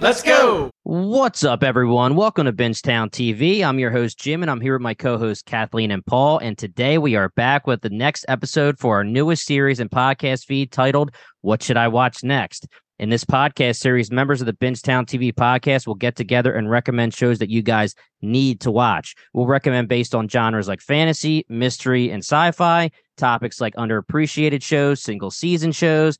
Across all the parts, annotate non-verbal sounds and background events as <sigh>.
Let's go. What's up, everyone? Welcome to Bingetown TV. I'm your host, Jim, and I'm here with my co hosts, Kathleen and Paul. And today we are back with the next episode for our newest series and podcast feed titled, What Should I Watch Next? In this podcast series, members of the Bingetown TV podcast will get together and recommend shows that you guys need to watch. We'll recommend based on genres like fantasy, mystery, and sci fi, topics like underappreciated shows, single season shows,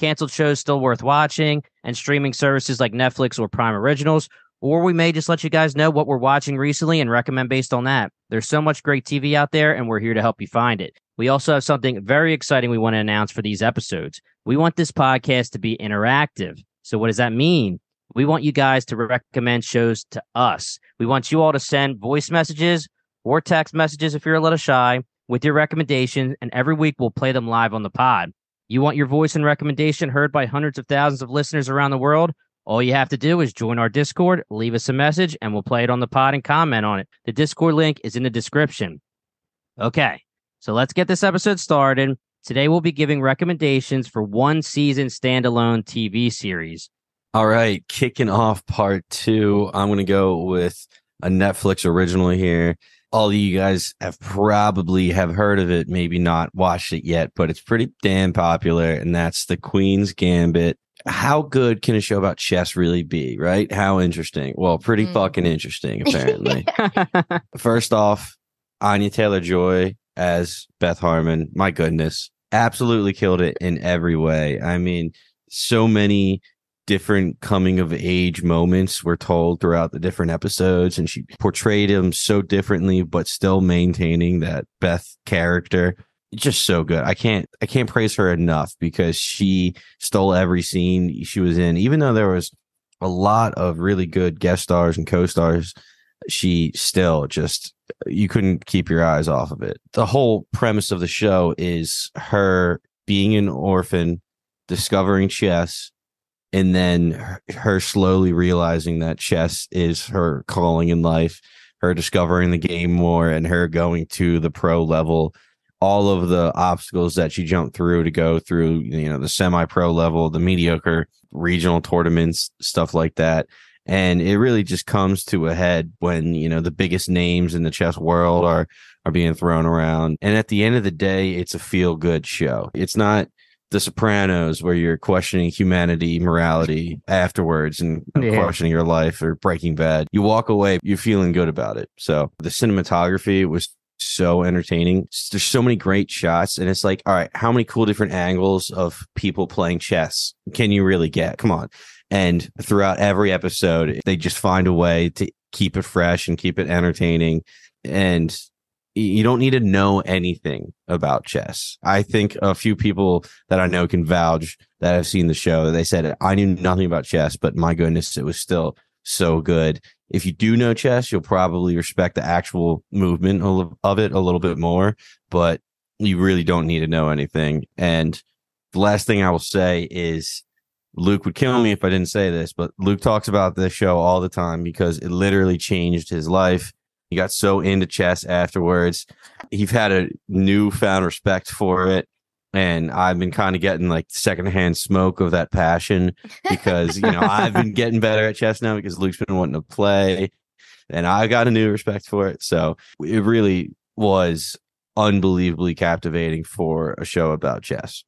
canceled shows still worth watching, and streaming services like Netflix or Prime Originals. Or we may just let you guys know what we're watching recently and recommend based on that. There's so much great TV out there, and we're here to help you find it. We also have something very exciting we want to announce for these episodes. We want this podcast to be interactive. So, what does that mean? We want you guys to recommend shows to us. We want you all to send voice messages or text messages if you're a little shy with your recommendations, and every week we'll play them live on the pod. You want your voice and recommendation heard by hundreds of thousands of listeners around the world? All you have to do is join our Discord, leave us a message, and we'll play it on the pod and comment on it. The Discord link is in the description. Okay, so let's get this episode started. Today we'll be giving recommendations for one season standalone TV series. All right, kicking off part two. I'm going to go with a Netflix original here all of you guys have probably have heard of it, maybe not watched it yet, but it's pretty damn popular, and that's the Queen's Gambit. How good can a show about chess really be, right? How interesting. Well, pretty mm. fucking interesting, <laughs> apparently. First off, Anya Taylor Joy as Beth Harmon. My goodness. Absolutely killed it in every way. I mean, so many different coming of age moments were told throughout the different episodes and she portrayed him so differently but still maintaining that Beth character just so good. I can't I can't praise her enough because she stole every scene she was in even though there was a lot of really good guest stars and co-stars she still just you couldn't keep your eyes off of it. The whole premise of the show is her being an orphan, discovering chess, and then her slowly realizing that chess is her calling in life her discovering the game more and her going to the pro level all of the obstacles that she jumped through to go through you know the semi pro level the mediocre regional tournaments stuff like that. And it really just comes to a head when you know the biggest names in the chess world are are being thrown around. And at the end of the day it's a feel good show. It's not the Sopranos, where you're questioning humanity, morality afterwards, and yeah. questioning your life, or Breaking Bad, you walk away, you're feeling good about it. So the cinematography was so entertaining. There's so many great shots, and it's like, all right, how many cool different angles of people playing chess can you really get? Come on. And throughout every episode, they just find a way to keep it fresh and keep it entertaining. And you don't need to know anything about chess. I think a few people that I know can vouch that have seen the show. They said I knew nothing about chess, but my goodness, it was still so good. If you do know chess, you'll probably respect the actual movement of it a little bit more, but you really don't need to know anything. And the last thing I will say is Luke would kill me if I didn't say this, but Luke talks about this show all the time because it literally changed his life he got so into chess afterwards. He's had a newfound respect for it. And I've been kind of getting like secondhand smoke of that passion because, you know, I've been <laughs> getting better at chess now because Luke's been wanting to play and I got a new respect for it. So it really was unbelievably captivating for a show about chess.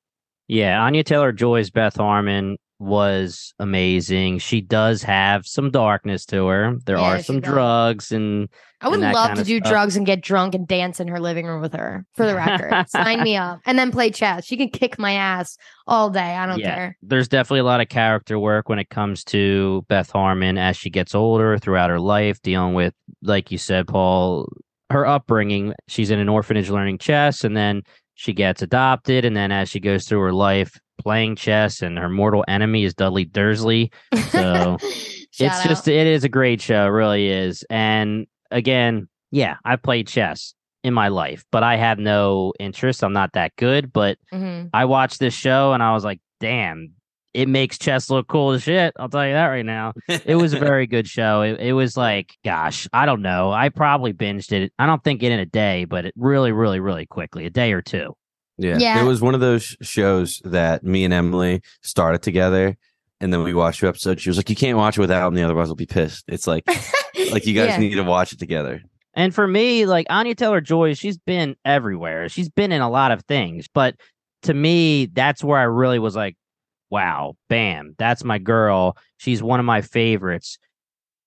Yeah, Anya Taylor Joy's Beth Harmon was amazing. She does have some darkness to her. There Yeah, are some drugs and I would and love to do stuff. drugs and get drunk and dance in her living room with her. For the record, <laughs> sign me up, and then play chess. She can kick my ass all day. I don't Yeah. care. there's definitely a lot of character work when it comes to Beth Harmon as she gets older throughout her life, dealing with, like you said, Paul, her upbringing. She's in an orphanage learning chess, and then she gets adopted, and then as she goes through her life playing chess, and her mortal enemy is Dudley Dursley. So <laughs> it's Shout just it is a great show, it really is. And again, yeah, I played chess in my life, but I have no interest. I'm not that good, but Mhm. I watched this show and I was like, damn, it makes chess look cool as shit. I'll tell you that right now. It was a <laughs> very good show. It, it was like, gosh, I don't know. I probably binged it. I don't think it in a day, but it really, really, really quickly, a day or two. Yeah. Yeah. It was one of those shows that me and Emily started together. And then we watched two episodes. She was like, You can't watch it without me, otherwise I'll be pissed. It's like <laughs> like you guys Yeah. need to watch it together. And for me, like Anya Taylor Joy, she's been everywhere. She's been in a lot of things. But to me, that's where I really was like, wow, bam, that's my girl. She's one of my favorites.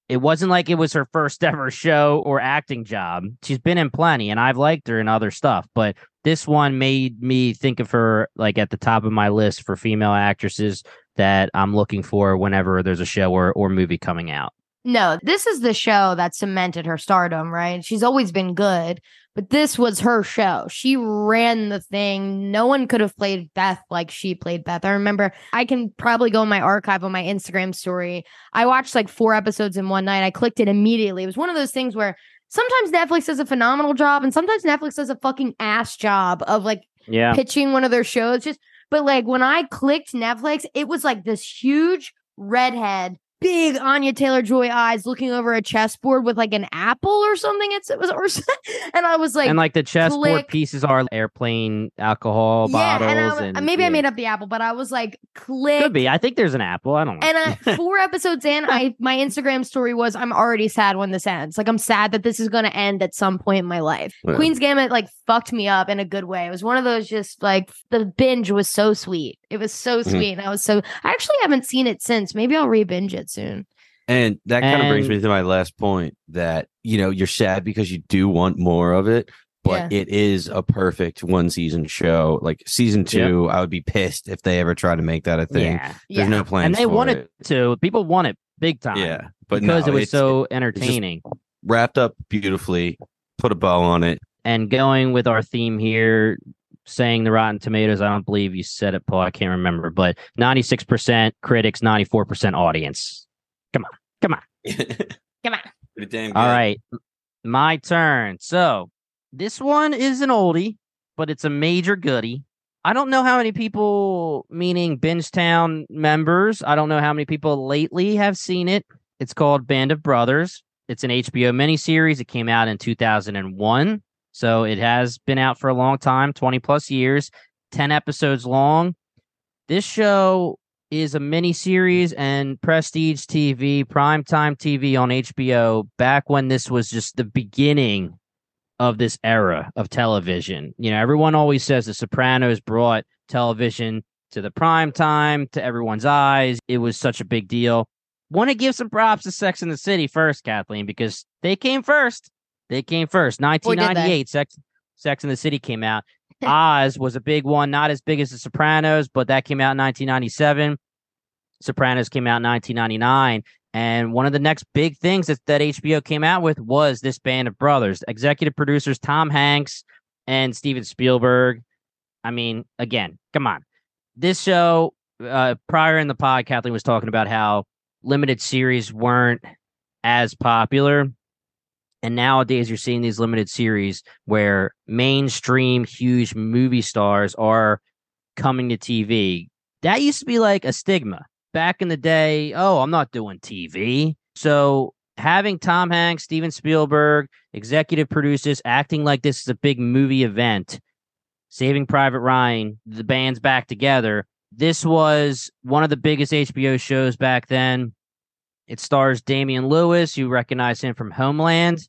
It wasn't like it was her first <laughs> ever show or acting job. She's been in plenty and I've liked her in other stuff, but this one made me think of her like at the top of my list for female actresses that I'm looking for whenever there's a show or, or movie coming out. No, this is the show that cemented her stardom, right? She's always been good, but this was her show. She ran the thing. No one could have played Beth like she played Beth. I remember I can probably go in my archive on my Instagram story. I watched like four episodes in one night. I clicked it immediately. It was one of those things where sometimes Netflix does a phenomenal job and sometimes Netflix does a fucking ass job of like Yeah. pitching one of their shows. Just but like when I clicked Netflix, it was like this huge redhead, big Anya Taylor Joy eyes looking over a chessboard with like an apple or something. It's it was or <laughs> and I was like, and like the chessboard click. pieces are airplane alcohol yeah, bottles. and, I, and, maybe I made up the apple, but I was like, click. Could be. I think there's an apple. I don't uh, know. And <laughs> I, four episodes in, I my Instagram story was I'm already sad when this ends. Like I'm sad that this is going to end at some point in my life. Yeah. Queen's Gambit like fucked me up in a good way. It was one of those just like the binge was so sweet. It was so Mhm. sweet. And I was so I actually haven't seen it since. Maybe I'll re-binge it soon. And that kind of brings me to my last point that, you know, you're sad because you do want more of it, but it is a perfect one season show. Like season two, I would be pissed if they ever try to make that a thing. yeah. There's Yeah. no plans. And they for wanted it. to. People want it big time. Yeah. But because no, it was so entertaining. wrapped up beautifully, put a bow on it. and going with our theme here, saying the Rotten Tomatoes, I don't believe you said it, Paul. I can't remember, but 96% critics, 94% audience. Come on. Come on. <laughs> come on. Pretty damn good. All right. My turn. So this one is an oldie, but it's a major goodie. I don't know how many people, meaning Bingetown members, I don't know how many people lately have seen it. It's called Band of Brothers. It's an HBO miniseries. It came out in 2001. So it has been out for a long time 20 plus years, 10 episodes long. This show is a mini series and prestige TV, primetime TV on HBO back when this was just the beginning of this era of television. You know, everyone always says The Sopranos brought television to the prime time, to everyone's eyes. It was such a big deal. Want to give some props to Sex in the City first, Kathleen, because they came first. They came first. Boy, did they. 1998, Sex Sex in the City came out. Oz was a big one, not as big as The Sopranos, but that came out in 1997. Sopranos came out in 1999. And one of the next big things that, that HBO came out with was this band of brothers, executive producers Tom Hanks and Steven Spielberg. I mean, again, come on. This show, uh, prior in the pod, Kathleen was talking about how limited series weren't as popular. And nowadays, you're seeing these limited series where mainstream, huge movie stars are coming to TV. That used to be like a stigma back in the day. Oh, I'm not doing TV. So having Tom Hanks, Steven Spielberg, executive producers acting like this is a big movie event, Saving Private Ryan, the band's back together. This was one of the biggest HBO shows back then. It stars Damian Lewis. You recognize him from Homeland.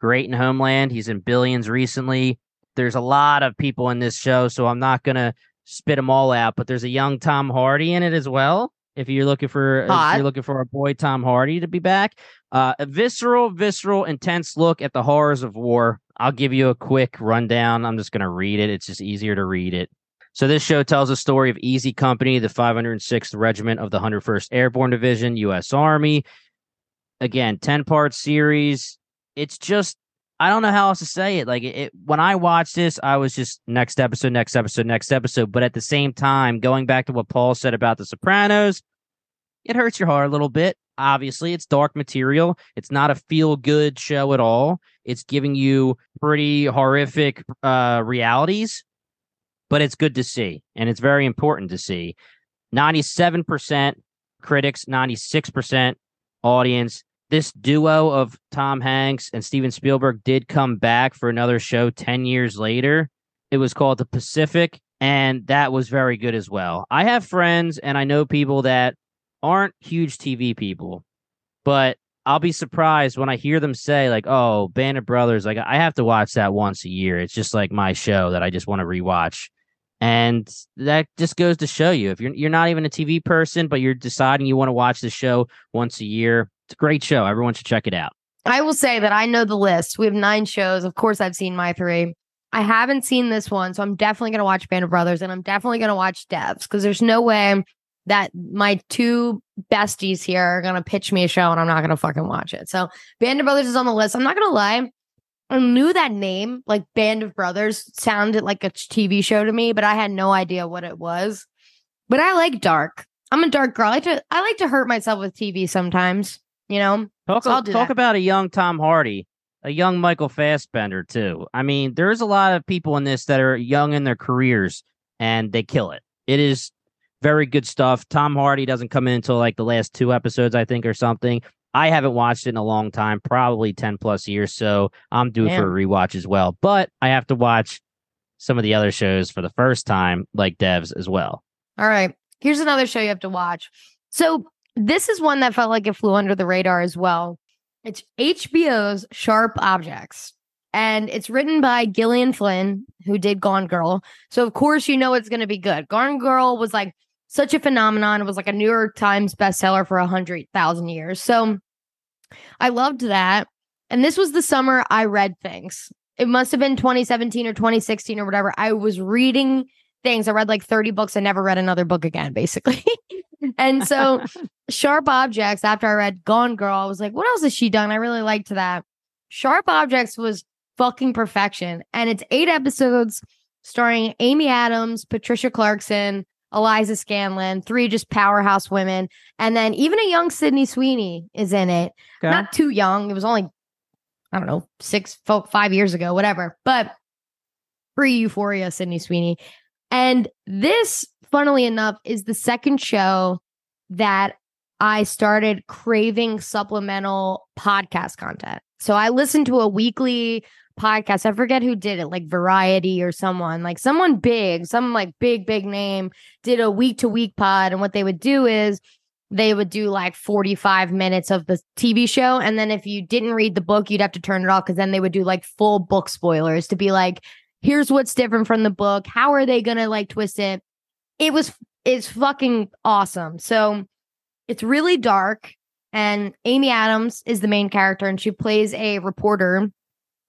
Great in Homeland. He's in Billions recently. There's a lot of people in this show, so I'm not going to spit them all out, but there's a young Tom Hardy in it as well. If you're looking for if you're looking for a boy Tom Hardy to be back, uh, a visceral, visceral, intense look at the horrors of war. I'll give you a quick rundown. I'm just going to read it. It's just easier to read it. So this show tells a story of Easy Company, the 506th Regiment of the 101st Airborne Division, U.S. Army. Again, 10 part series. It's just I don't know how else to say it. Like it, it- when I watched this, I was just next episode, next episode, next episode. But at the same time, going back to what Paul said about The Sopranos, it hurts your heart a little bit. Obviously, it's dark material. It's not a feel good show at all. It's giving you pretty horrific uh, realities, but it's good to see. And it's very important to see. 97% critics, 96% audience. This duo of Tom Hanks and Steven Spielberg did come back for another show 10 years later. It was called The Pacific, and that was very good as well. I have friends and I know people that aren't huge TV people, but I'll be surprised when I hear them say, like, oh, Band of Brothers, like, I have to watch that once a year. It's just like my show that I just want to rewatch. And that just goes to show you if you're you're not even a TV person, but you're deciding you want to watch the show once a year, it's a great show. Everyone should check it out. I will say that I know the list. We have nine shows. Of course, I've seen my three. I haven't seen this one, so I'm definitely going to watch Band of Brothers and I'm definitely going to watch Devs because there's no way that my two besties here are going to pitch me a show and I'm not going to fucking watch it. So Band of Brothers is on the list. I'm not going to lie. I knew that name, like Band of Brothers, sounded like a TV show to me, but I had no idea what it was. But I like dark. I'm a dark girl. I like to I like to hurt myself with TV sometimes. You know, Talk, So talk about a young Tom Hardy, a young Michael Fassbender too. I mean, there's a lot of people in this that are young in their careers and they kill it. It is very good stuff. Tom Hardy doesn't come in until like the last two episodes, I think, or something. I haven't watched it in a long time, probably 10 plus years. So I'm due for a rewatch as well. But I have to watch some of the other shows for the first time, like Devs as well. All right. Here's another show you have to watch. So this is one that felt like it flew under the radar as well. It's HBO's Sharp Objects. And it's written by Gillian Flynn, who did Gone Girl. So of course you know it's gonna be good. Gone Girl was like such a phenomenon. It was like a New York Times bestseller for a hundred thousand years. So I loved that. And this was the summer I read things. It must have been 2017 or 2016 or whatever. I was reading things. I read like 30 books I never read another book again, basically. <laughs> and so, <laughs> Sharp Objects, after I read Gone Girl, I was like, what else has she done? I really liked that. Sharp Objects was fucking perfection. And it's eight episodes starring Amy Adams, Patricia Clarkson, Eliza Scanlen, three just powerhouse women. And then even a young Sydney Sweeney is in it. Not too young. It was only, I don't know, six, five years ago, whatever. But pre Euphoria, Sydney Sweeney. And this, funnily enough, is the second show that I started craving supplemental podcast content. So I listened to a weekly podcast. I forget who did it, like Variety or someone, like someone big, some like big, big name did a week to week pod. And what they would do is they would do like 45 minutes of the TV show. And then if you didn't read the book, you'd have to turn it off because then they would do like full book spoilers to be like, here's what's different from the book. How are they going to like twist it? It was, it's fucking awesome. So it's really dark. And Amy Adams is the main character, and she plays a reporter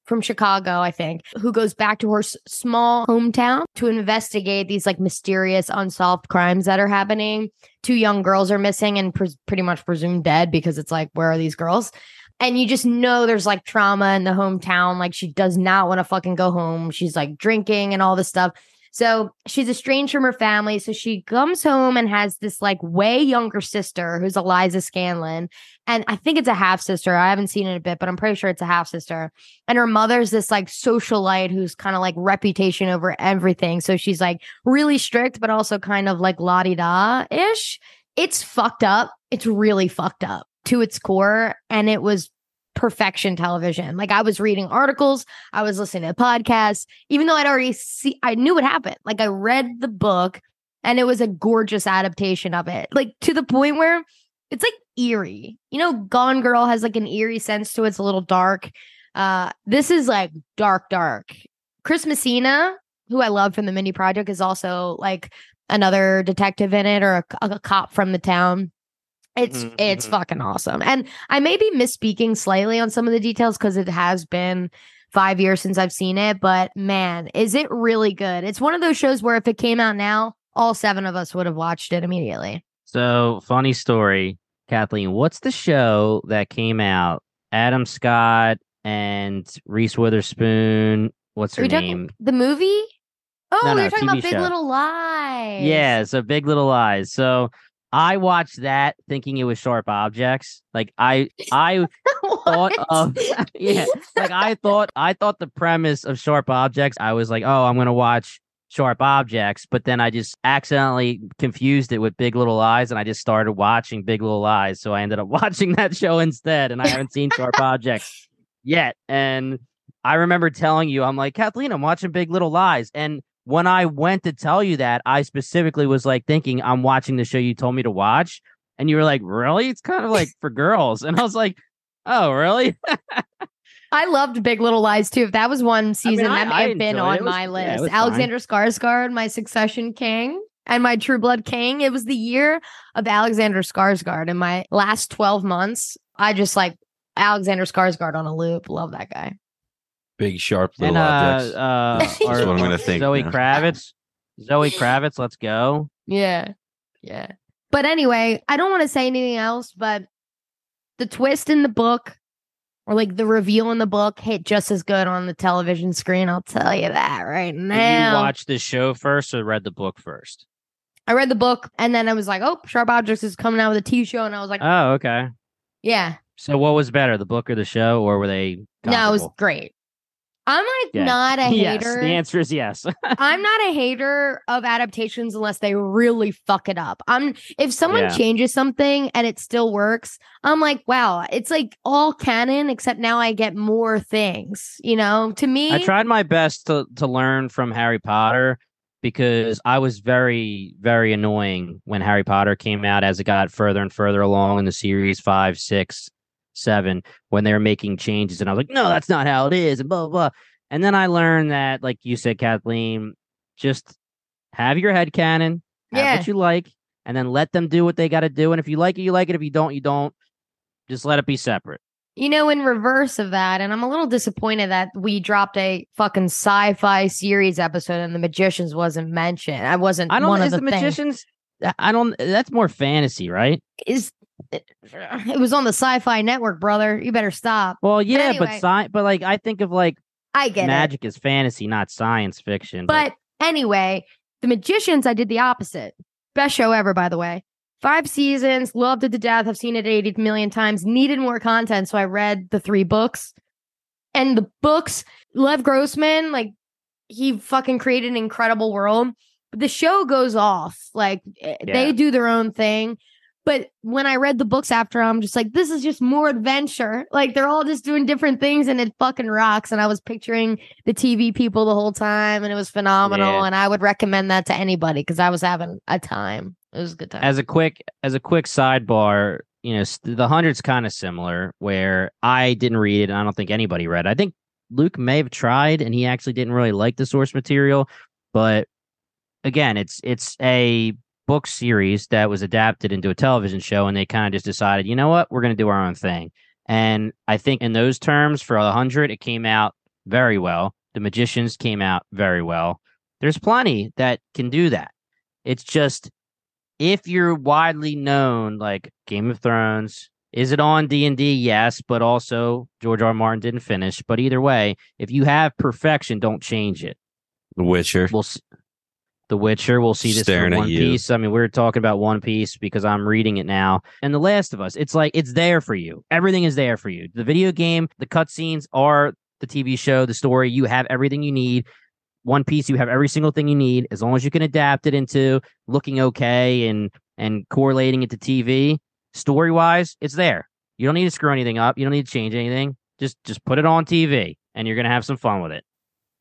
from Chicago, I think, who goes back to her s- small hometown to investigate these like mysterious unsolved crimes that are happening. Two young girls are missing and pres pretty much presumed dead because it's like, where are these girls? And you just know there's like trauma in the hometown. Like she does not want to fucking go home. She's like drinking and all this stuff. So she's estranged from her family. So she comes home and has this like way younger sister who's Eliza Scanlen. And I think it's a half sister. I haven't seen it a bit, but I'm pretty sure it's a half sister. And her mother's this like socialite who's kind of like reputation over everything. So she's like really strict, but also kind of like la di da ish. It's fucked up. It's really fucked up to its core. And it was perfection television. Like I was reading articles, I was listening to podcasts, even though I'd already see I knew what happened. Like I read the book and it was a gorgeous adaptation of it. Like to the point where it's like eerie. You know, Gone Girl has like an eerie sense to it. It's a little dark. Uh this is like dark, dark. Chris Messina who I love from the Mindy Project, is also like another detective in it or a, a cop from the town. It's Mhm, it's mhm. fucking awesome. And I may be misspeaking slightly on some of the details because it has been five years since I've seen it, but man, is it really good? It's one of those shows where if it came out now, all seven of us would have watched it immediately. So, funny story, Kathleen. What's the show that came out? Adam Scott and Reese Witherspoon. What's her name? The movie? Oh, No, no, you're talking TV about Big show. Little Lies. Yeah, so Big Little Lies. So I watched that thinking it was Sharp Objects. Like I, I <laughs> thought of <laughs> yeah, like I thought I thought the premise of Sharp Objects. I was like, oh, I'm gonna watch Sharp Objects, but then I just accidentally confused it with Big Little Lies, and I just started watching Big Little Lies. So I ended up <laughs> watching that show instead, and I haven't seen Sharp Objects yet. And I remember telling you, I'm like, Kathleen, I'm watching Big Little Lies, and when I went to tell you that, I specifically was like thinking I'm watching the show you told me to watch. And you were like, really? It's kind of like for girls. And I was like, oh, really? I loved Big Little Lies too. If that was one season, I- that may I have been on was- my yeah, list. fine. Alexander Skarsgård, my Succession King, and my True Blood King. It was the year of Alexander Skarsgård. In my last twelve months, I just like Alexander Skarsgård on a loop. Love that guy. Big sharp and little uh, objects. uh, <laughs> That's what I'm gonna think Zoe now. Kravitz. Zoe Kravitz, let's go. Yeah. Yeah. But anyway, I don't want to say anything else, but the twist in the book or like the reveal in the book hit just as good on the television screen. I'll tell you that right Did you now. watch the show first or read the book first? I read the book and then I was like, oh, Sharp Objects is coming out with a TV show. And I was like, Oh, okay. yeah. So what was better, the book or the show, or were they? No, it was great. I'm like Yeah. not a yes. hater. The answer is yes. <laughs> I'm not a hater of adaptations unless they really fuck it up. I'm if someone Yeah. changes something and it still works, I'm like, wow, it's like all canon except now I get more things. You know, to me, I tried my best to to learn from Harry Potter because I was very very annoying when Harry Potter came out as it got further and further along in the series five, six, seven when they were making changes, and I was like, no, that's not how it is, and blah blah. blah. And then I learned that, like you said, Kathleen, just have your head canon, have Yeah. what you like, and then let them do what they got to do. And if you like it, you like it. If you don't, you don't. Just let it be separate. you know, in reverse of that, and I'm a little disappointed that we dropped a fucking sci-fi series episode and the magicians wasn't mentioned. I wasn't I don't. one Is of the, the, magicians? I don't. That's more fantasy, right? Is <laughs> it was on the sci-fi network, brother. You better stop. Well, yeah, but anyway. sci- but like I think of like I get magic as fantasy, not science fiction. But anyway, The Magicians, I did the opposite. Best show ever, by the way. Five seasons, loved it to death. I've seen it 80 million times. Needed more content, so I read the three books. And the books, Lev Grossman, like he fucking created an incredible world. But the show goes off. Like eh, Yeah. they do their own thing. But when I read the books after, I'm just like, this is just more adventure. Like they're all just doing different things and it fucking rocks. And I was picturing the TV people the whole time and it was phenomenal. Yeah. And I would recommend that to anybody because I was having a time. It was a good time. as a quick as a quick sidebar, you know, the hundred's kind of similar. Where I didn't read it, and I don't think anybody read. it. I think Luke may have tried, and he actually didn't really like the source material. But again, it's it's a book series that was adapted into a television show, and they kind of just decided, you know what, we're going to do our own thing. And I think in those terms, for a hundred, it came out very well. The Magicians came out very well. There's plenty that can do that. It's just if you're widely known, like Game of Thrones, is it on D and D? Yes, but also George R. R. Martin didn't finish. But either way, if you have perfection, don't change it. The Witcher. We'll see. The Witcher. We'll see this Staring for One. Piece. I mean, we are talking about One Piece because I'm reading it now. And The Last of Us. It's like it's there for you. Everything is there for you. The video game, the cutscenes are the TV show, the story. You have everything you need. One Piece, you have every single thing you need as long as you can adapt it into looking okay and and correlating it to TV. Story wise, it's there. You don't need to screw anything up. You don't need to change anything. Just just put it on TV, and you're gonna have some fun with it.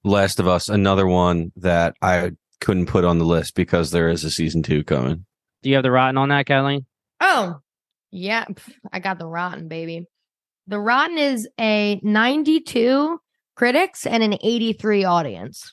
Last of Us, another one that I couldn't put on the list because there is a season two coming. Do you have the rotten on that, Kathleen? Oh, yeah. I got the Rotten, baby. The Rotten is a 92 critics and an 83 audience.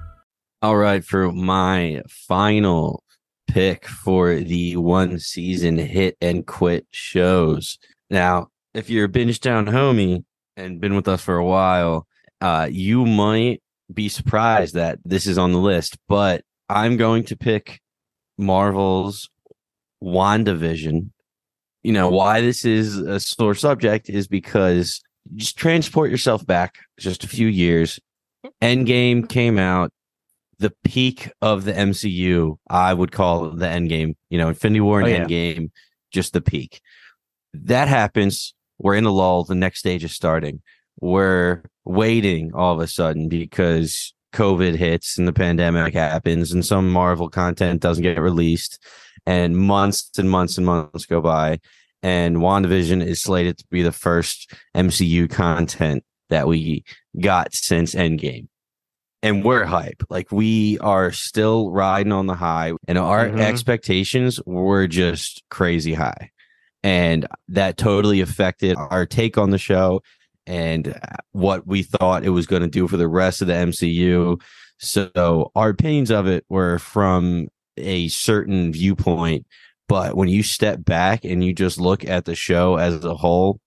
All right, for my final pick for the one season hit and quit shows. Now, if you're a Bingetown homie and been with us for a while, uh, you might be surprised that this is on the list, but I'm going to pick Marvel's WandaVision. You know, why this is a sore subject is because just transport yourself back just a few years. Endgame came out the peak of the MCU, I would call the Endgame. You know, Infinity War and Oh, yeah. Endgame, just the peak. That happens. We're in a lull. The next stage is starting. We're waiting all of a sudden because COVID hits and the pandemic happens, and some Marvel content doesn't get released, and months and months and months go by. And WandaVision is slated to be the first MCU content that we got since Endgame and we're hype. Like we are still riding on the high, and our Mhm. expectations were just crazy high, and that totally affected our take on the show and what we thought it was going to do for the rest of the MCU. So our opinions of it were from a certain viewpoint, but when you step back and you just look at the show as a whole,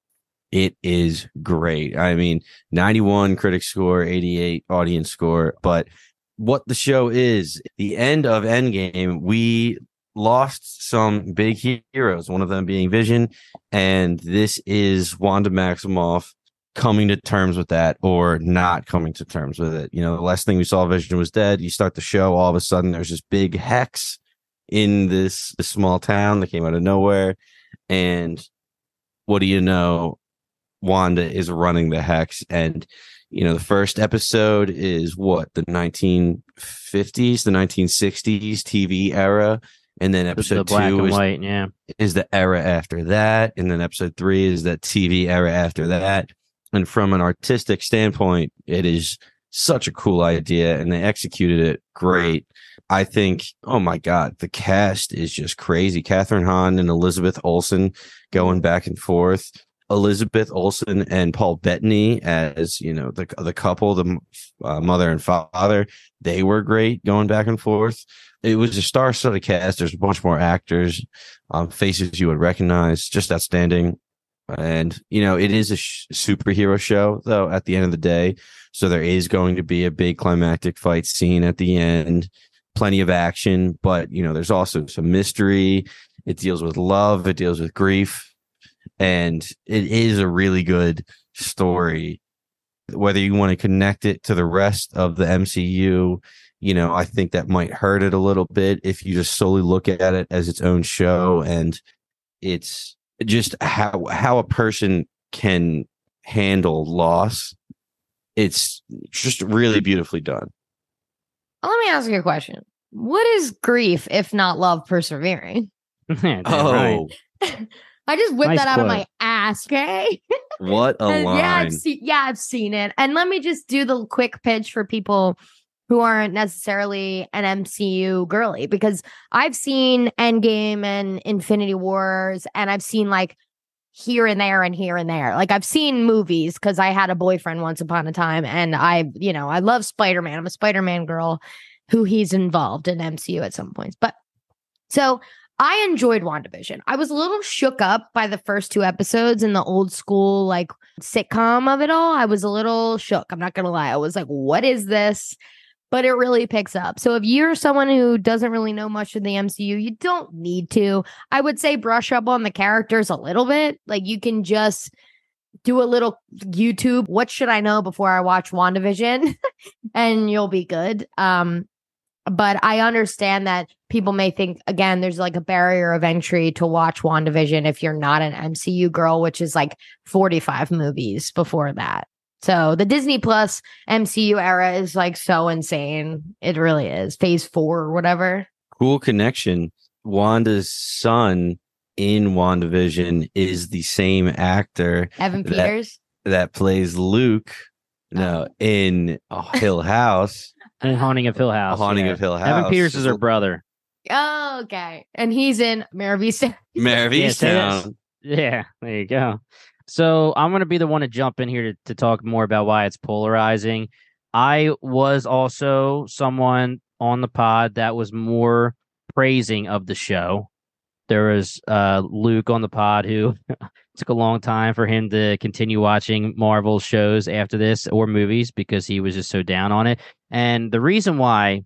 it is great. I mean, 91 critic score, 88 audience score. But what the show is, the end of Endgame, we lost some big heroes, one of them being Vision. And this is Wanda Maximoff coming to terms with that or not coming to terms with it. You know, the last thing we saw, Vision was dead. You start the show, all of a sudden, there's this big hex in this, this small town that came out of nowhere. And what do you know? Wanda is running the hex. And, you know, the first episode is what, the 1950s, the 1960s TV era. And then episode the two is, white, yeah. is the era after that. And then episode three is that TV era after that. And from an artistic standpoint, it is such a cool idea and they executed it great. I think, oh my God, the cast is just crazy. Kathryn Hahn and Elizabeth Olsen going back and forth. Elizabeth Olsen and Paul Bettany as you know the the couple, the uh, mother and father, they were great going back and forth. It was a star-studded cast. There's a bunch more actors, um, faces you would recognize, just outstanding. And you know, it is a sh- superhero show, though. At the end of the day, so there is going to be a big climactic fight scene at the end, plenty of action, but you know, there's also some mystery. It deals with love. It deals with grief and it is a really good story whether you want to connect it to the rest of the MCU you know I think that might hurt it a little bit if you just solely look at it as its own show and it's just how how a person can handle loss it's just really beautifully done Let me ask you a question. What is grief if not love persevering? <laughs> Yeah, damn right. Oh. <laughs> I just whipped Nice that out of my ass, okay? <laughs> what a line Yeah, I've seen yeah, I've seen it. And let me just do the quick pitch for people who aren't necessarily an MCU girly because I've seen Endgame and Infinity Wars and I've seen like here and there and here and there. Like I've seen movies because I had a boyfriend once upon a time and I, you know, I love Spider-Man. I'm a Spider-Man girl who he's involved in MCU at some points. But so I enjoyed WandaVision. I was a little shook up by the first two episodes in the old school like sitcom of it all. I was a little shook. I'm not going to lie. I was like, what is this? But it really picks up. So if you're someone who doesn't really know much of the MCU, you don't need to. I would say brush up on the characters a little bit. Like you can just do a little YouTube. What should I know before I watch WandaVision? <laughs> and you'll be good. Um, but I understand that people may think again there's like a barrier of entry to watch WandaVision if you're not an MCU girl, which is like 45 movies before that. So the Disney Plus MCU era is like so insane. It really is. Phase four or whatever. Cool connection. Wanda's son in WandaVision is the same actor Evan Peters. that plays Luke. No, in uh, Hill House, <laughs> And Haunting of Hill House. Haunting yeah. of Hill House. Evan Peters is her brother. Oh, okay. And he's in Mare of Easttown. Yeah, say this. Easttown. Yeah, there you go. So I'm going to be the one to jump in here to, to talk more about why it's polarizing. I was also someone on the pod that was more praising of the show. There was uh, Luke on the pod who <laughs> took a long time for him to continue watching Marvel shows after this or movies because he was just so down on it. And the reason why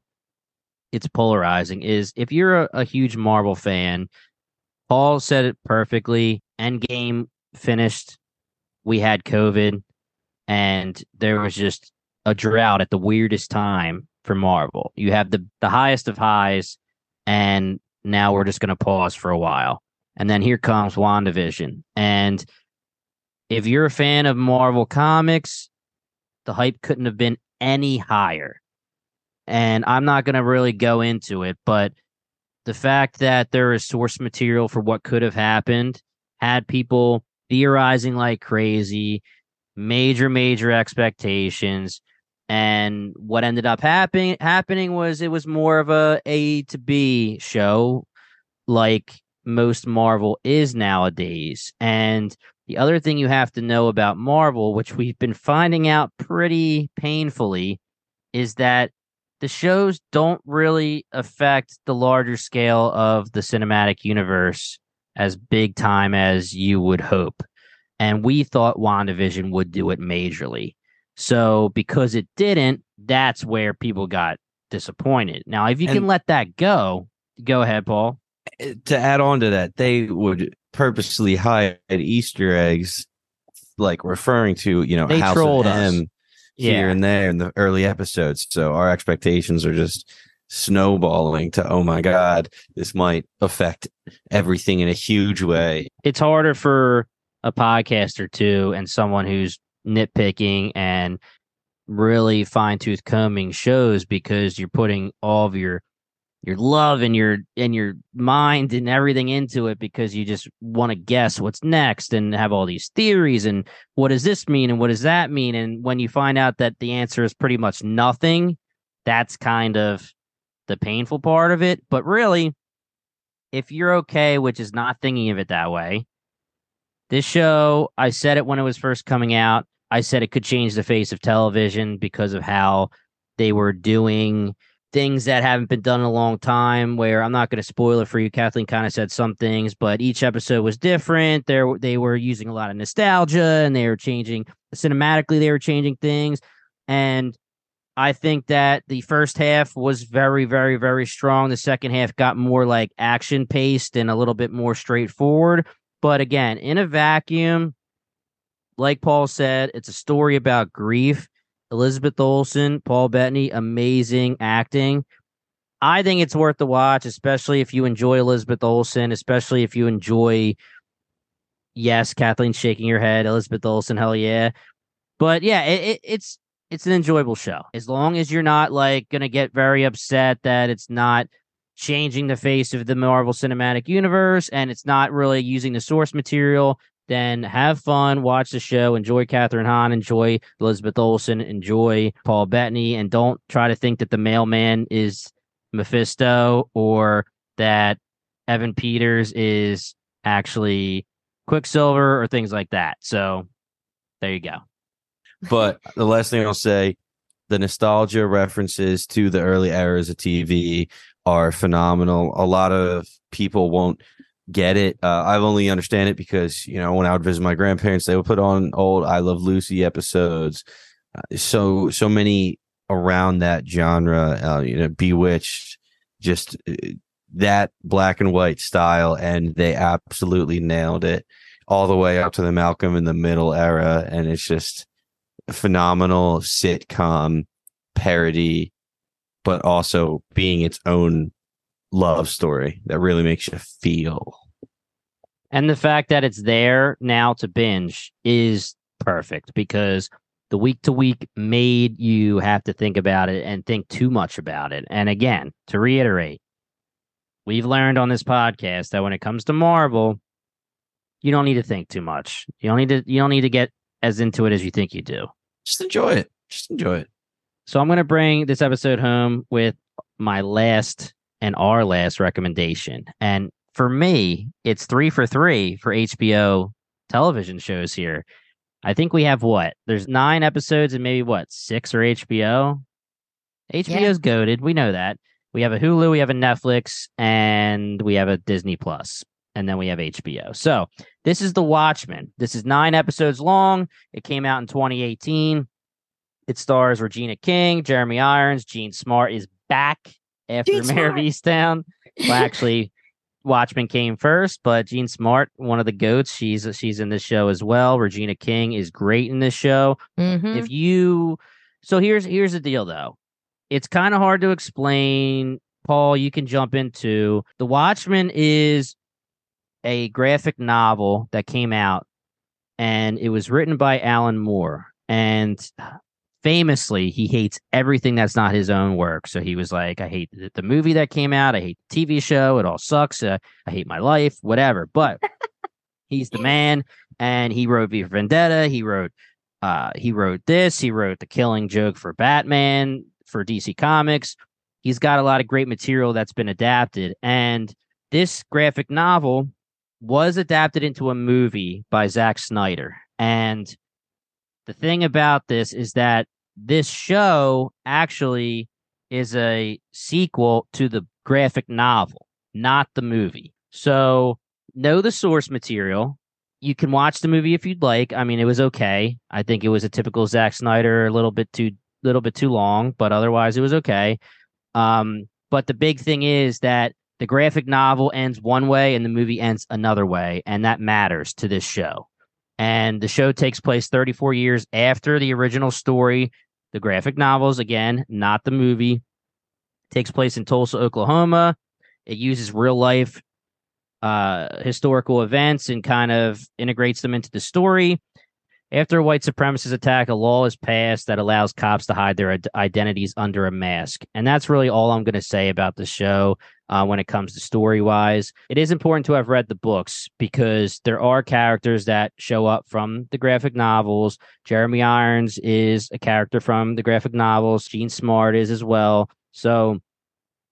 it's polarizing is if you're a, a huge Marvel fan, Paul said it perfectly. Endgame finished. We had COVID, and there was just a drought at the weirdest time for Marvel. You have the the highest of highs, and now we're just going to pause for a while. And then here comes WandaVision. And if you're a fan of Marvel Comics, the hype couldn't have been any higher. And I'm not going to really go into it, but the fact that there is source material for what could have happened had people theorizing like crazy, major, major expectations. And what ended up happening happening was it was more of a A to B show, like most Marvel is nowadays. And the other thing you have to know about Marvel, which we've been finding out pretty painfully, is that the shows don't really affect the larger scale of the cinematic universe as big time as you would hope. And we thought WandaVision would do it majorly. So because it didn't, that's where people got disappointed. Now, if you can let that go, go ahead, Paul. Eh, to add on to that, they would purposely hide Easter eggs, like referring to you know They House trolled of us. M here Yeah. and there in the early episodes. So our expectations are just snowballing to oh my god, this might affect everything in a huge way. it's harder for a podcaster too and someone who's nitpicking and really fine tooth combing shows because you're putting all of your your love and your and your mind and everything into it because you just want to guess what's next and have all these theories and what does this mean and what does that mean and when you find out that the answer is pretty much nothing that's kind of the painful part of it but really if you're okay which is not thinking of it that way this show, I said it when it was first coming out. I said it could change the face of television because of how they were doing things that haven't been done in a long time. Where I'm not going to spoil it for you. Kathleen kind of said some things, but each episode was different. There, they were using a lot of nostalgia, and they were changing cinematically. They were changing things, and I think that the first half was very, very, very strong. The second half got more like action paced and a little bit more straightforward. But again, in a vacuum, like Paul said, it's a story about grief. Elizabeth Olsen, Paul Bettany, amazing acting. I think it's worth the watch, especially if you enjoy Elizabeth Olsen, especially if you enjoy. Yes, Kathleen shaking your head. Elizabeth Olsen, hell yeah. But yeah, it, it, it's it's an enjoyable show as long as you're not like gonna get very upset that it's not changing the face of the Marvel Cinematic Universe and it's not really using the source material, then have fun, watch the show, enjoy Kathryn Hahn, enjoy Elizabeth Olsen, enjoy Paul Bettany, and don't try to think that the mailman is Mephisto or that Evan Peters is actually Quicksilver or things like that. So there you go. But the last thing I'll say, the nostalgia references to the early eras of TV are phenomenal. A lot of people won't get it. Uh, I only understand it because you know when I would visit my grandparents, they would put on old "I Love Lucy" episodes. Uh, so so many around that genre. Uh, you know, Bewitched, just uh, that black and white style, and they absolutely nailed it all the way up to the Malcolm in the Middle era, and it's just phenomenal sitcom parody, but also being its own love story that really makes you feel. And the fact that it's there now to binge is perfect because the week to week made you have to think about it and think too much about it. And again, to reiterate, we've learned on this podcast that when it comes to Marvel, you don't need to think too much. You don't need to you don't need to get as into it as you think you do. Just enjoy it. Just enjoy it. So I'm going to bring this episode home with my last and our last recommendation. And for me, it's 3 for 3 for HBO television shows here. I think we have what? There's 9 episodes and maybe what? 6 or HBO. HBO's goaded. We know that. We have a Hulu, we have a Netflix, and we have a Disney Plus and then we have HBO. So this is The Watchmen. This is nine episodes long. It came out in 2018. It stars Regina King, Jeremy Irons, Jean Smart is back after Jean Mare of Smart. Easttown. Well, <laughs> actually, Watchmen came first, but Jean Smart, one of the goats, she's she's in this show as well. Regina King is great in this show Mhm. if you so here's here's the deal though it's kind of hard to explain paul you can jump into the watchman is a graphic novel that came out and it was written by alan moore and famously he hates everything that's not his own work. So he was like i hate the, movie that came out. I hate the tv show. It all sucks. Uh, i hate my life whatever. But <laughs> he's the man and he wrote v for vendetta. He wrote uh, he wrote this. He wrote the Killing Joke for Batman for DC Comics. He's got a lot of great material that's been adapted, and this graphic novel was adapted into a movie by Zack Snyder. And the thing about this is that this show actually is a sequel to the graphic novel, not the movie. So know the source material you can watch the movie if you'd like. I mean, it was okay. I think it was a typical Zack Snyder, a little bit too little bit too long, but otherwise it was okay. Um, but the big thing is that the graphic novel ends one way and the movie ends another way, and that matters to this show. And the show takes place 34 years after the original story. The graphic novels, again, not the movie, takes place in Tulsa, Oklahoma. It uses real life uh, historical events and kind of integrates them into the story. After a white supremacist attack, a law is passed that allows cops to hide their id- identities under a mask. And that's really all I'm going to say about the show uh, when it comes to story wise. It is important to have read the books because there are characters that show up from the graphic novels. Jeremy Irons is a character from the graphic novels, Jean Smart is as well. So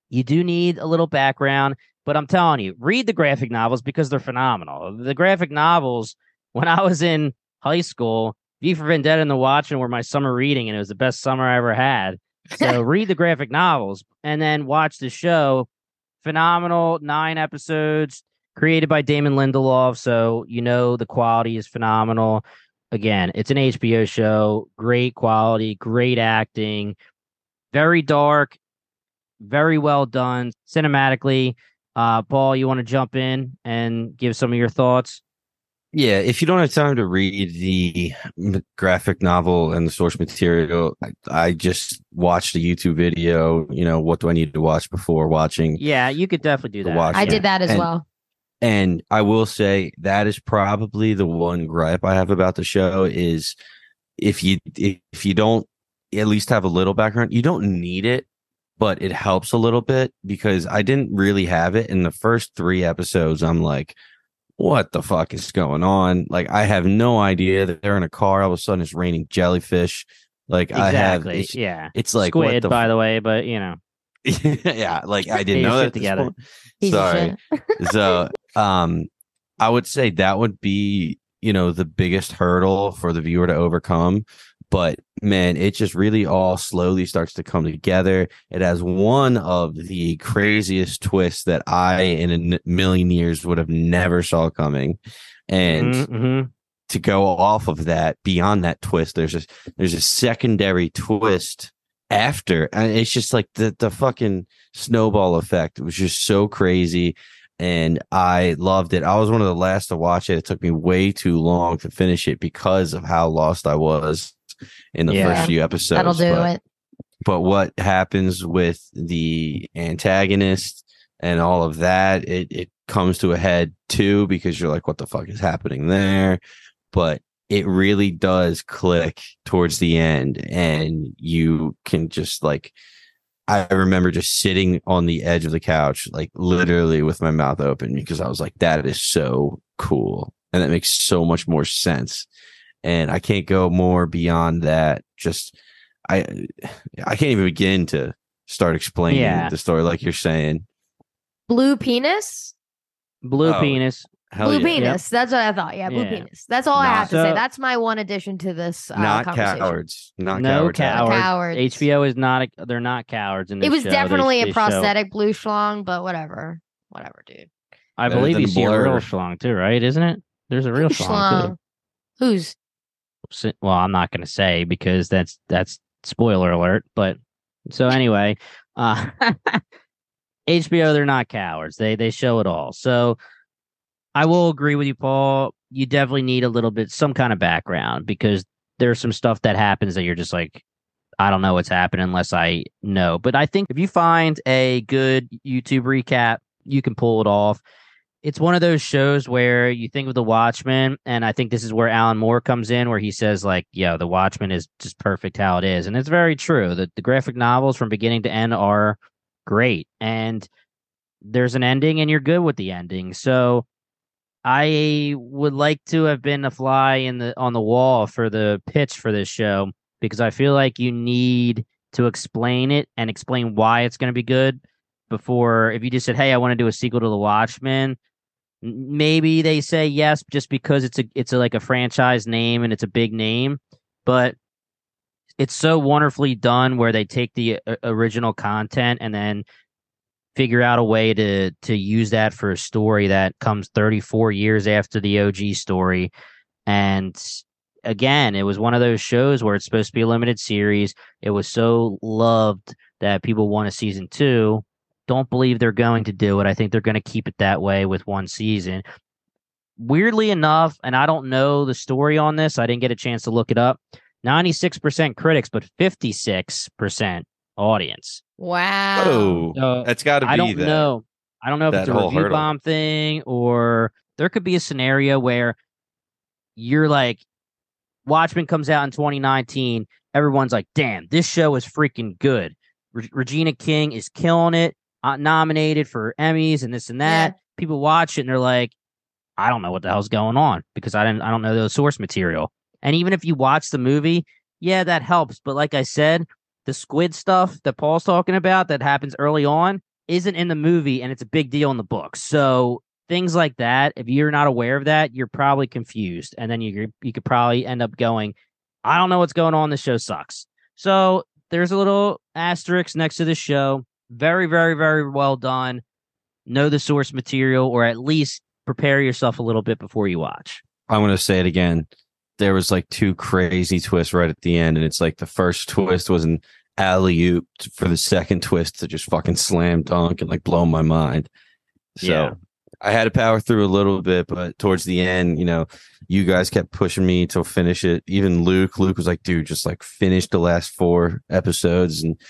you do need a little background. But I'm telling you, read the graphic novels because they're phenomenal. The graphic novels, when I was in high school, V for Vendetta and The Watchmen were my summer reading, and it was the best summer I ever had. So <laughs> read the graphic novels and then watch the show. Phenomenal, nine episodes, created by Damon Lindelof. So you know the quality is phenomenal. Again, it's an HBO show, great quality, great acting, very dark, very well done cinematically. Uh, Paul, you want to jump in and give some of your thoughts? Yeah, if you don't have time to read the graphic novel and the source material, I, I just watched a YouTube video. You know, what do I need to watch before watching? Yeah, you could definitely do The that. watch- I Yeah. did that as And- well. And I will say that is probably the one gripe I have about the show is if you if you don't at least have a little background, you don't need it, but it helps a little bit because I didn't really have it in the first 3 episodes. I'm like what the fuck is going on? Like I have no idea that they're in a car. All of a sudden it's raining jellyfish. Like I have it's, yeah. it's like what Squid, the by f- the way, but you know. <laughs> yeah, like I didn't know that together. point. Piece of Sorry. <laughs> so um i would say that would be you know the biggest hurdle for the viewer to overcome but man it just really all slowly starts to come together. It has one of the craziest twists that i in a million years would have never saw coming. And Mhm, mhm. to go off of that beyond that twist there's a there's a secondary twist after and it's just like the the fucking snowball effect it was just so crazy and i loved it. I was one of the last to watch it. It took me way too long to finish it because of how lost i was in the Yeah. first few episodes That'll do but, it. but what happens with the antagonist and all of that it it comes to a head too because you're like what the fuck is happening there but it really does click towards the end and you can just like I remember just sitting on the edge of the couch, like literally with my mouth open because I was like, that is so cool. And that makes so much more sense. And I can't go more beyond that. Just I I can't even begin to start explaining Yeah. the story like you're saying. Blue penis? Blue Oh, penis. Blue yeah. penis. That's what I thought. Yeah, blue Yeah. penis. That's all I Not- have to say. That's my one addition to this uh, Not conversation. cowards. Not no cowards. cowards. Cowards. HBO is not. A, they're not cowards. In this It was show. Definitely they a show- prosthetic blue schlong, but whatever. Whatever, dude. I Better believe than you see a real Blur. schlong too, right? Isn't it? There's a real schlong too. Who's? Well, I'm not going to say because that's that's spoiler alert. But so anyway, uh, <laughs> HBO they're not cowards. They they show it all. So I will agree with you, Paul. You definitely need a little bit some kind of background because there's some stuff that happens that you're just like, I don't know what's happening unless I know. But I think if you find a good YouTube recap, you can pull it off. It's one of those shows where you think of The Watchmen, and I think this is where Alan Moore comes in, where he says, like, yo, The Watchmen is just perfect how it is. And it's very true. The, the graphic novels from beginning to end are great. And there's an ending, and you're good with the ending. So I would like to have been a fly in the on the wall for the pitch for this show because I feel like you need to explain it and explain why it's going to be good before if you just said, "Hey, I want to do a sequel to The Watchmen," maybe they say yes just because it's a it's a, like a franchise name and it's a big name, but it's so wonderfully done where they take the uh, original content and then figure out a way to to use that for a story that comes 34 years after the OG story. And again it was one of those shows where it's supposed to be a limited series. It was so loved that people want a season 2 don't believe they're going to do it i think they're going to keep it that way with one season weirdly enough and i don't know the story on this i didn't get a chance to look it up 96% critics but 56% audience Wow. Oh, so that's got to be I don't that. know. I don't know if it's a whole review hurdle. bomb thing or there could be a scenario where you're like, Watchmen comes out in 2019. Everyone's like, damn, this show is freaking good. Re- Regina King is killing it, Uh, nominated for Emmys and this and that. People watch it and they're like, I don't know what the hell's going on because I didn't, I don't know the source material. And even if you watch the movie, yeah, that helps. But like I said, the squid stuff that Paul's talking about that happens early on isn't in the movie and it's a big deal in the book. So things like that, if you're not aware of that, you're probably confused. And then you you could probably end up going, I don't know what's going on. This show sucks. So there's a little asterisk next to the show. Very, very, very well done. Know the source material or at least prepare yourself a little bit before you watch. I'm gonna say it again. There was like two crazy twists right at the end, and it's like the first twist was an alley oop for the second twist to just fucking slam dunk and like blow my mind. So Yeah. I had to power through a little bit, but towards the end, you know, you guys kept pushing me to finish it. Even Luke, Luke was like, dude, just like finish the last four episodes. And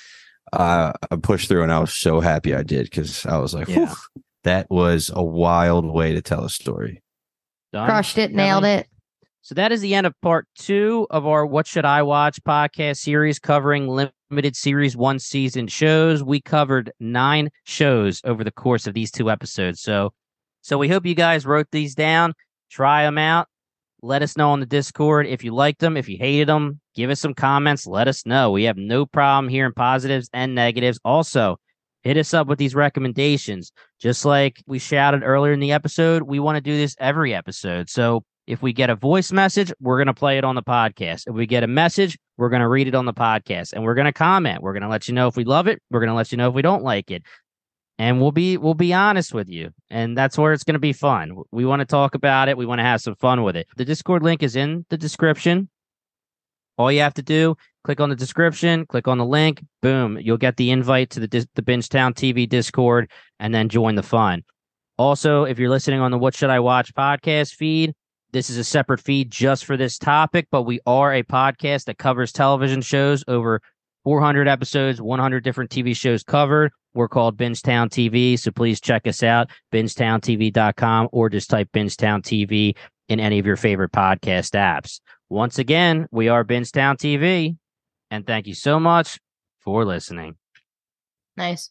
uh, I pushed through and I was so happy I did because I was like, Yeah. That was a wild way to tell a story. Done? Crushed it, nailed it. So that is the end of part two of our What Should I Watch podcast series covering limited series one season shows. We covered nine shows over the course of these two episodes. So so we hope you guys wrote these down, try them out. Let us know on the Discord if you liked them, if you hated them, give us some comments, let us know. We have no problem hearing positives and negatives. Also, hit us up with these recommendations. Just like we shouted earlier in the episode, we want to do this every episode. So if we get a voice message, we're going to play it on the podcast. If we get a message, we're going to read it on the podcast and we're going to comment. We're going to let you know if we love it. We're going to let you know if we don't like it. And we'll be we'll be honest with you. And that's where it's going to be fun. We want to talk about it. We want to have some fun with it. The Discord link is in the description. All you have to do, click on the description, click on the link, boom, you'll get the invite to the the Bingetown TV Discord and then join the fun. Also, if you're listening on the What Should I Watch podcast feed, this is a separate feed just for this topic, but we are a podcast that covers television shows over 400 episodes, 100 different TV shows covered. We're called Bingetown TV, so please check us out, bingetowntv.com, or just type Bingetown TV in any of your favorite podcast apps. Once again, we are Bingetown TV, and thank you so much for listening. Nice.